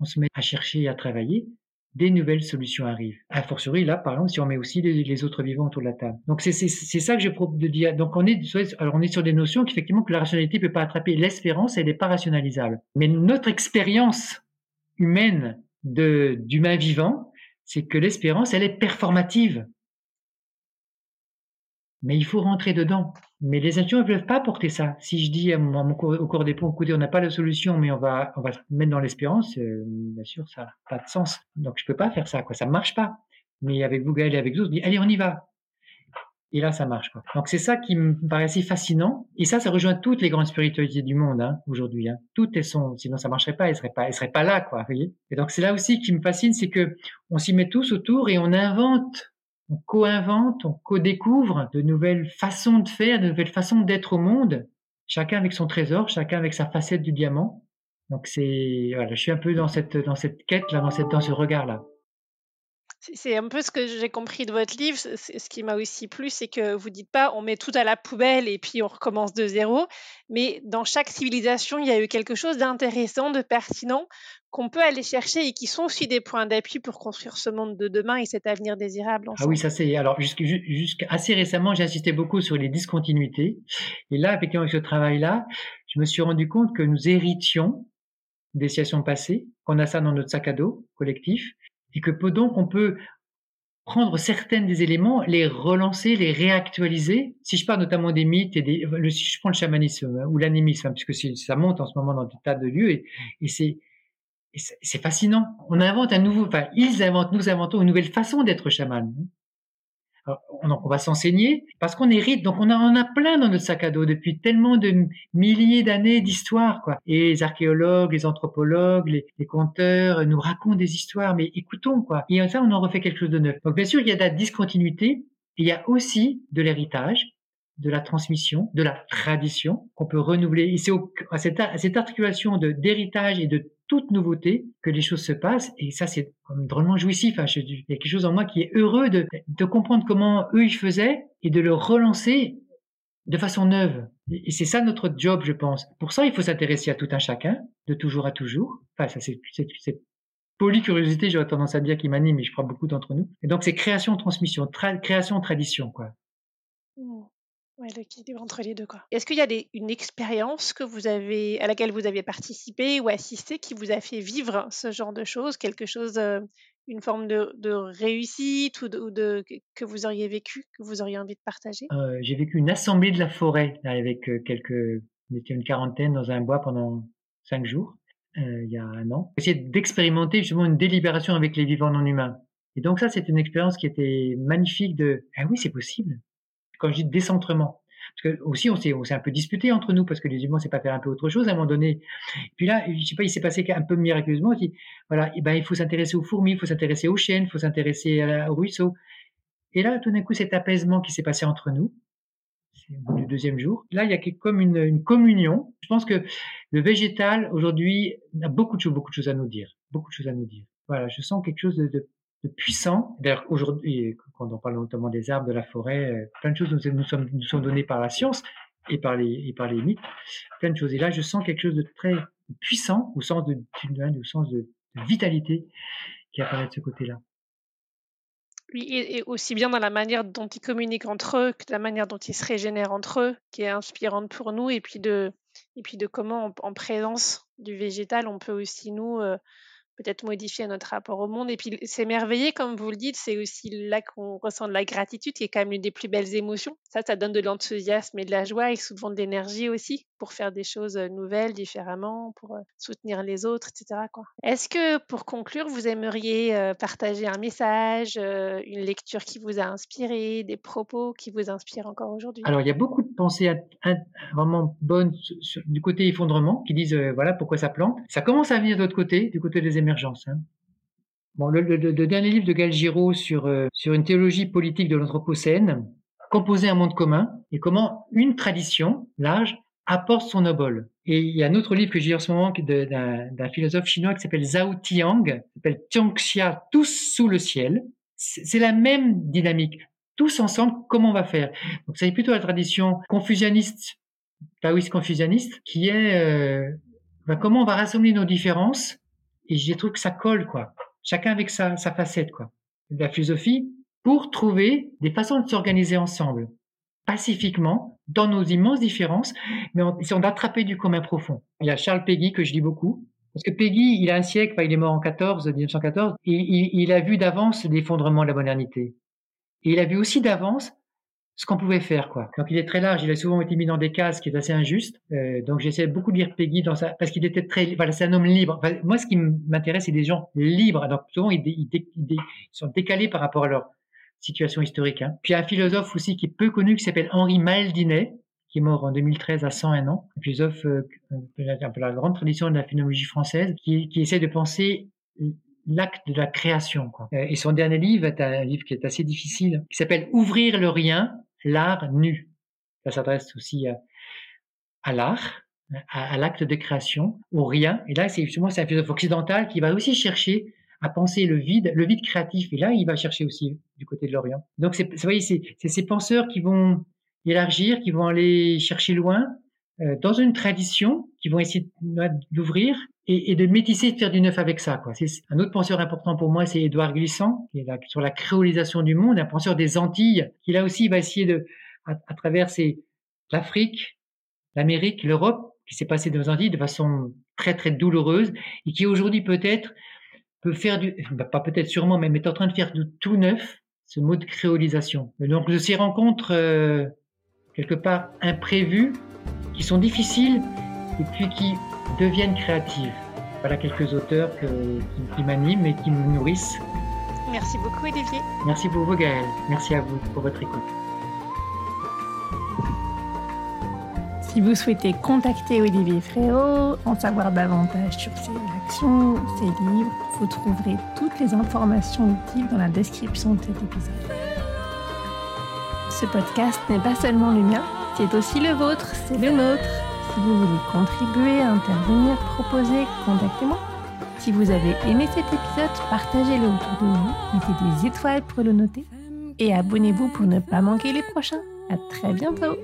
B: on se met à chercher et à travailler, des nouvelles solutions arrivent. A fortiori, là, par exemple, si on met aussi les, autres vivants autour de la table. Donc, c'est ça que je propose de dire. Donc, on est, alors, on est sur des notions qu'effectivement, que la rationalité ne peut pas attraper. L'espérance, elle n'est pas rationalisable. Mais notre expérience humaine d'humain vivant, c'est que l'espérance, elle est performative. Mais il faut rentrer dedans. Mais les institutions ne peuvent pas porter ça. Si je dis au cours des ponts, écoutez, on n'a pas la solution, mais on va, on va se mettre dans l'espérance, euh, bien sûr, ça n'a pas de sens. Donc je peux pas faire ça, quoi. Ça marche pas. Mais avec vous, Gaël, et avec d'autres, je dis, allez, on y va. Et là, ça marche. Donc c'est ça qui me paraissait fascinant. Et ça, ça rejoint toutes les grandes spiritualités du monde hein, aujourd'hui. Hein. Toutes elles sont, sinon ça marcherait pas. Elles seraient pas, seraient pas là, quoi. Voyez et donc c'est là aussi qui me fascine, c'est que on s'y met tous autour et on invente, on co-invente, on co-découvre de nouvelles façons de faire, de nouvelles façons d'être au monde. Chacun avec son trésor, chacun avec sa facette du diamant. Donc c'est, voilà, je suis un peu dans cette dans cette quête là, dans cette dans ce regard là.
A: C'est un peu ce que j'ai compris de votre livre. Ce qui m'a aussi plu, c'est que vous dites pas on met tout à la poubelle et puis on recommence de zéro. Mais dans chaque civilisation, il y a eu quelque chose d'intéressant, de pertinent qu'on peut aller chercher et qui sont aussi des points d'appui pour construire ce monde de demain et cet avenir désirable.
B: Ah oui, ça c'est. Alors, jusqu'à assez récemment, j'ai insisté beaucoup sur les discontinuités. Et là, effectivement, avec ce travail-là, je me suis rendu compte que nous héritions des situations passées, qu'on a ça dans notre sac à dos collectif, et que donc on peut prendre certains des éléments, les relancer, les réactualiser. Si je parle notamment des mythes et des, si je prends le chamanisme hein, ou l'animisme, hein, puisque ça monte en ce moment dans des tas de lieux et, et c'est c'est fascinant. On invente un nouveau, enfin ils inventent, nous inventons une nouvelle façon d'être chaman. Hein on, va s'enseigner parce qu'on hérite. Donc on a, on a plein dans notre sac à dos depuis tellement de milliers d'années d'histoire, quoi. Et les archéologues, les anthropologues, les, conteurs nous racontent des histoires, mais écoutons, quoi. Et ça, on en refait quelque chose de neuf. Donc bien sûr, il y a de la discontinuité. il y a aussi de l'héritage, de la transmission, de la tradition qu'on peut renouveler. Et c'est à cette, à cette articulation de d'héritage et de toute nouveauté que les choses se passent. Et ça, c'est drôlement jouissif. Hein. Il y a quelque chose en moi qui est heureux de, de comprendre comment eux, ils faisaient et de le relancer de façon neuve. Et c'est ça notre job, je pense. Pour ça, il faut s'intéresser à tout un chacun, de toujours à toujours. Enfin, ça, c'est cette polycuriosité, j'aurais tendance à dire, qui m'anime, mais je crois beaucoup d'entre nous. Et donc, c'est création, transmission, création, tradition, quoi.
A: Ouais, l'équilibre entre les deux, quoi. Est-ce qu'il y a des, une expérience que vous avez, à laquelle vous avez participé ou assisté qui vous a fait vivre ce genre de choses, quelque chose, euh, une forme de, de réussite ou, de, que vous auriez vécu, que vous auriez envie de partager?
B: Euh, J'ai vécu une assemblée de la forêt avec euh, quelques, on était une quarantaine dans un bois pendant cinq jours, il y a un an. Essayer d'expérimenter justement une délibération avec les vivants non humains. Et donc ça, c'est une expérience qui était magnifique de, ah oui, c'est possible quand je dis décentrement. Parce que aussi, on s'est, on un peu disputé entre nous parce que les humains, c'est pas faire un peu autre chose à un moment donné. puis là, je sais pas, il s'est passé un peu miraculeusement. Il, voilà, et ben, il faut s'intéresser aux fourmis, il faut s'intéresser aux chiennes, il faut s'intéresser au ruisseau. Et là, tout d'un coup, cet apaisement qui s'est passé entre nous, c'est au du deuxième jour. Là, il y a comme une, communion. Je pense que le végétal, aujourd'hui, a beaucoup de choses, beaucoup de choses à nous dire. Beaucoup de choses à nous dire. Voilà, je sens quelque chose de, de puissant. D'ailleurs, aujourd'hui, quand on parle notamment des arbres, de la forêt, euh, plein de choses nous, sont données par la science et par les, mythes. Plein de choses. Et là, je sens quelque chose de très puissant au sens de, au sens de, vitalité qui apparaît de ce côté-là.
A: Oui, et, aussi bien dans la manière dont ils communiquent entre eux que la manière dont ils se régénèrent entre eux, qui est inspirante pour nous, et puis de, et puis de comment, en, présence du végétal, on peut aussi, nous, euh, peut-être modifier notre rapport au monde. Et puis s'émerveiller, comme vous le dites, c'est aussi là qu'on ressent de la gratitude, qui est quand même l'une des plus belles émotions. Ça, ça donne de l'enthousiasme et de la joie et souvent de l'énergie aussi pour faire des choses euh, nouvelles, différemment, pour euh, soutenir les autres, etc. Est-ce que, pour conclure, vous aimeriez euh, partager un message, une lecture qui vous a inspiré, des propos qui vous inspirent encore aujourd'hui?
B: Alors, il y a beaucoup de pensées vraiment bonnes du côté effondrement qui disent, voilà, pourquoi ça plante. Ça commence à venir de l'autre côté, du côté des émergences. Hein. Bon, le, dernier livre de Gal Giraud sur, sur une théologie politique de l'Anthropocène, composer un monde commun et comment une tradition large apporte son obol. Et il y a un autre livre que j'ai en ce moment d'un philosophe chinois qui s'appelle Zhao Tiang, qui s'appelle Tiangxia, tous sous le ciel. C'est la même dynamique. Tous ensemble, comment on va faire Donc c'est plutôt la tradition confucianiste, taoïste confucianiste, qui est euh, ben, comment on va rassembler nos différences. Et j'ai trouvé que ça colle, quoi. Chacun avec sa, sa facette, quoi. La philosophie pour trouver des façons de s'organiser ensemble pacifiquement dans nos immenses différences, mais on, essayant d'attraper du commun profond. Il y a Charles Peggy que je lis beaucoup, parce que Peggy, il a un siècle, il est mort en 14, 1914, et il, a vu d'avance l'effondrement de la modernité. Et il a vu aussi d'avance ce qu'on pouvait faire, quoi. Donc il est très large, il a souvent été mis dans des cases qui est assez injuste. Euh, donc j'essaie beaucoup de lire Peggy dans ça, parce qu'il était très, voilà, c'est un homme libre. moi, ce qui m'intéresse, c'est des gens libres. Donc souvent, ils, sont décalés par rapport à leur situation historique. Hein. Puis un philosophe aussi qui est peu connu qui s'appelle Henri Maldinet, qui est mort en 2013 à 101 ans, un philosophe euh, un peu la grande tradition de la phénoménologie française, qui, qui essaie de penser l'acte de la création. Quoi. Euh, et son dernier livre est un livre qui est assez difficile, qui s'appelle Ouvrir le rien, l'art nu. Ça s'adresse aussi à, l'art, à, l'acte de création, au rien. Et là, c'est justement c'est un philosophe occidental qui va aussi chercher à penser le vide, le vide créatif. Et là, il va chercher aussi du côté de l'Orient. Donc, vous voyez, c'est, ces penseurs qui vont élargir, qui vont aller chercher loin, euh, dans une tradition, qui vont essayer d'ouvrir et, de métisser, de faire du neuf avec ça. Quoi. C'est un autre penseur important pour moi, c'est Édouard Glissant, qui est là, sur la créolisation du monde, un penseur des Antilles, qui là aussi va essayer de, à, à travers l'Afrique, l'Amérique, l'Europe, qui s'est passé dans les Antilles de façon très très douloureuse et qui aujourd'hui peut-être peut faire du, bah, pas peut-être sûrement, mais est en train de faire du tout neuf, ce mot de créolisation. donc de ces rencontres euh, quelque part imprévues, qui sont difficiles et puis qui deviennent créatives. Voilà quelques auteurs que, qui, qui m'animent et qui me nourrissent.
A: Merci beaucoup Olivier.
B: Merci pour vous Gaël. Merci à vous pour votre écoute.
C: Si vous souhaitez contacter Olivier Fréau, en savoir davantage sur ses actions, ses livres, vous trouverez toutes les informations utiles dans la description de cet épisode. Ce podcast n'est pas seulement le mien, c'est aussi le vôtre, c'est le nôtre. Si vous voulez contribuer, intervenir, proposer, contactez-moi. Si vous avez aimé cet épisode, partagez-le autour de vous, mettez des étoiles pour le noter et abonnez-vous pour ne pas manquer les prochains. À très bientôt!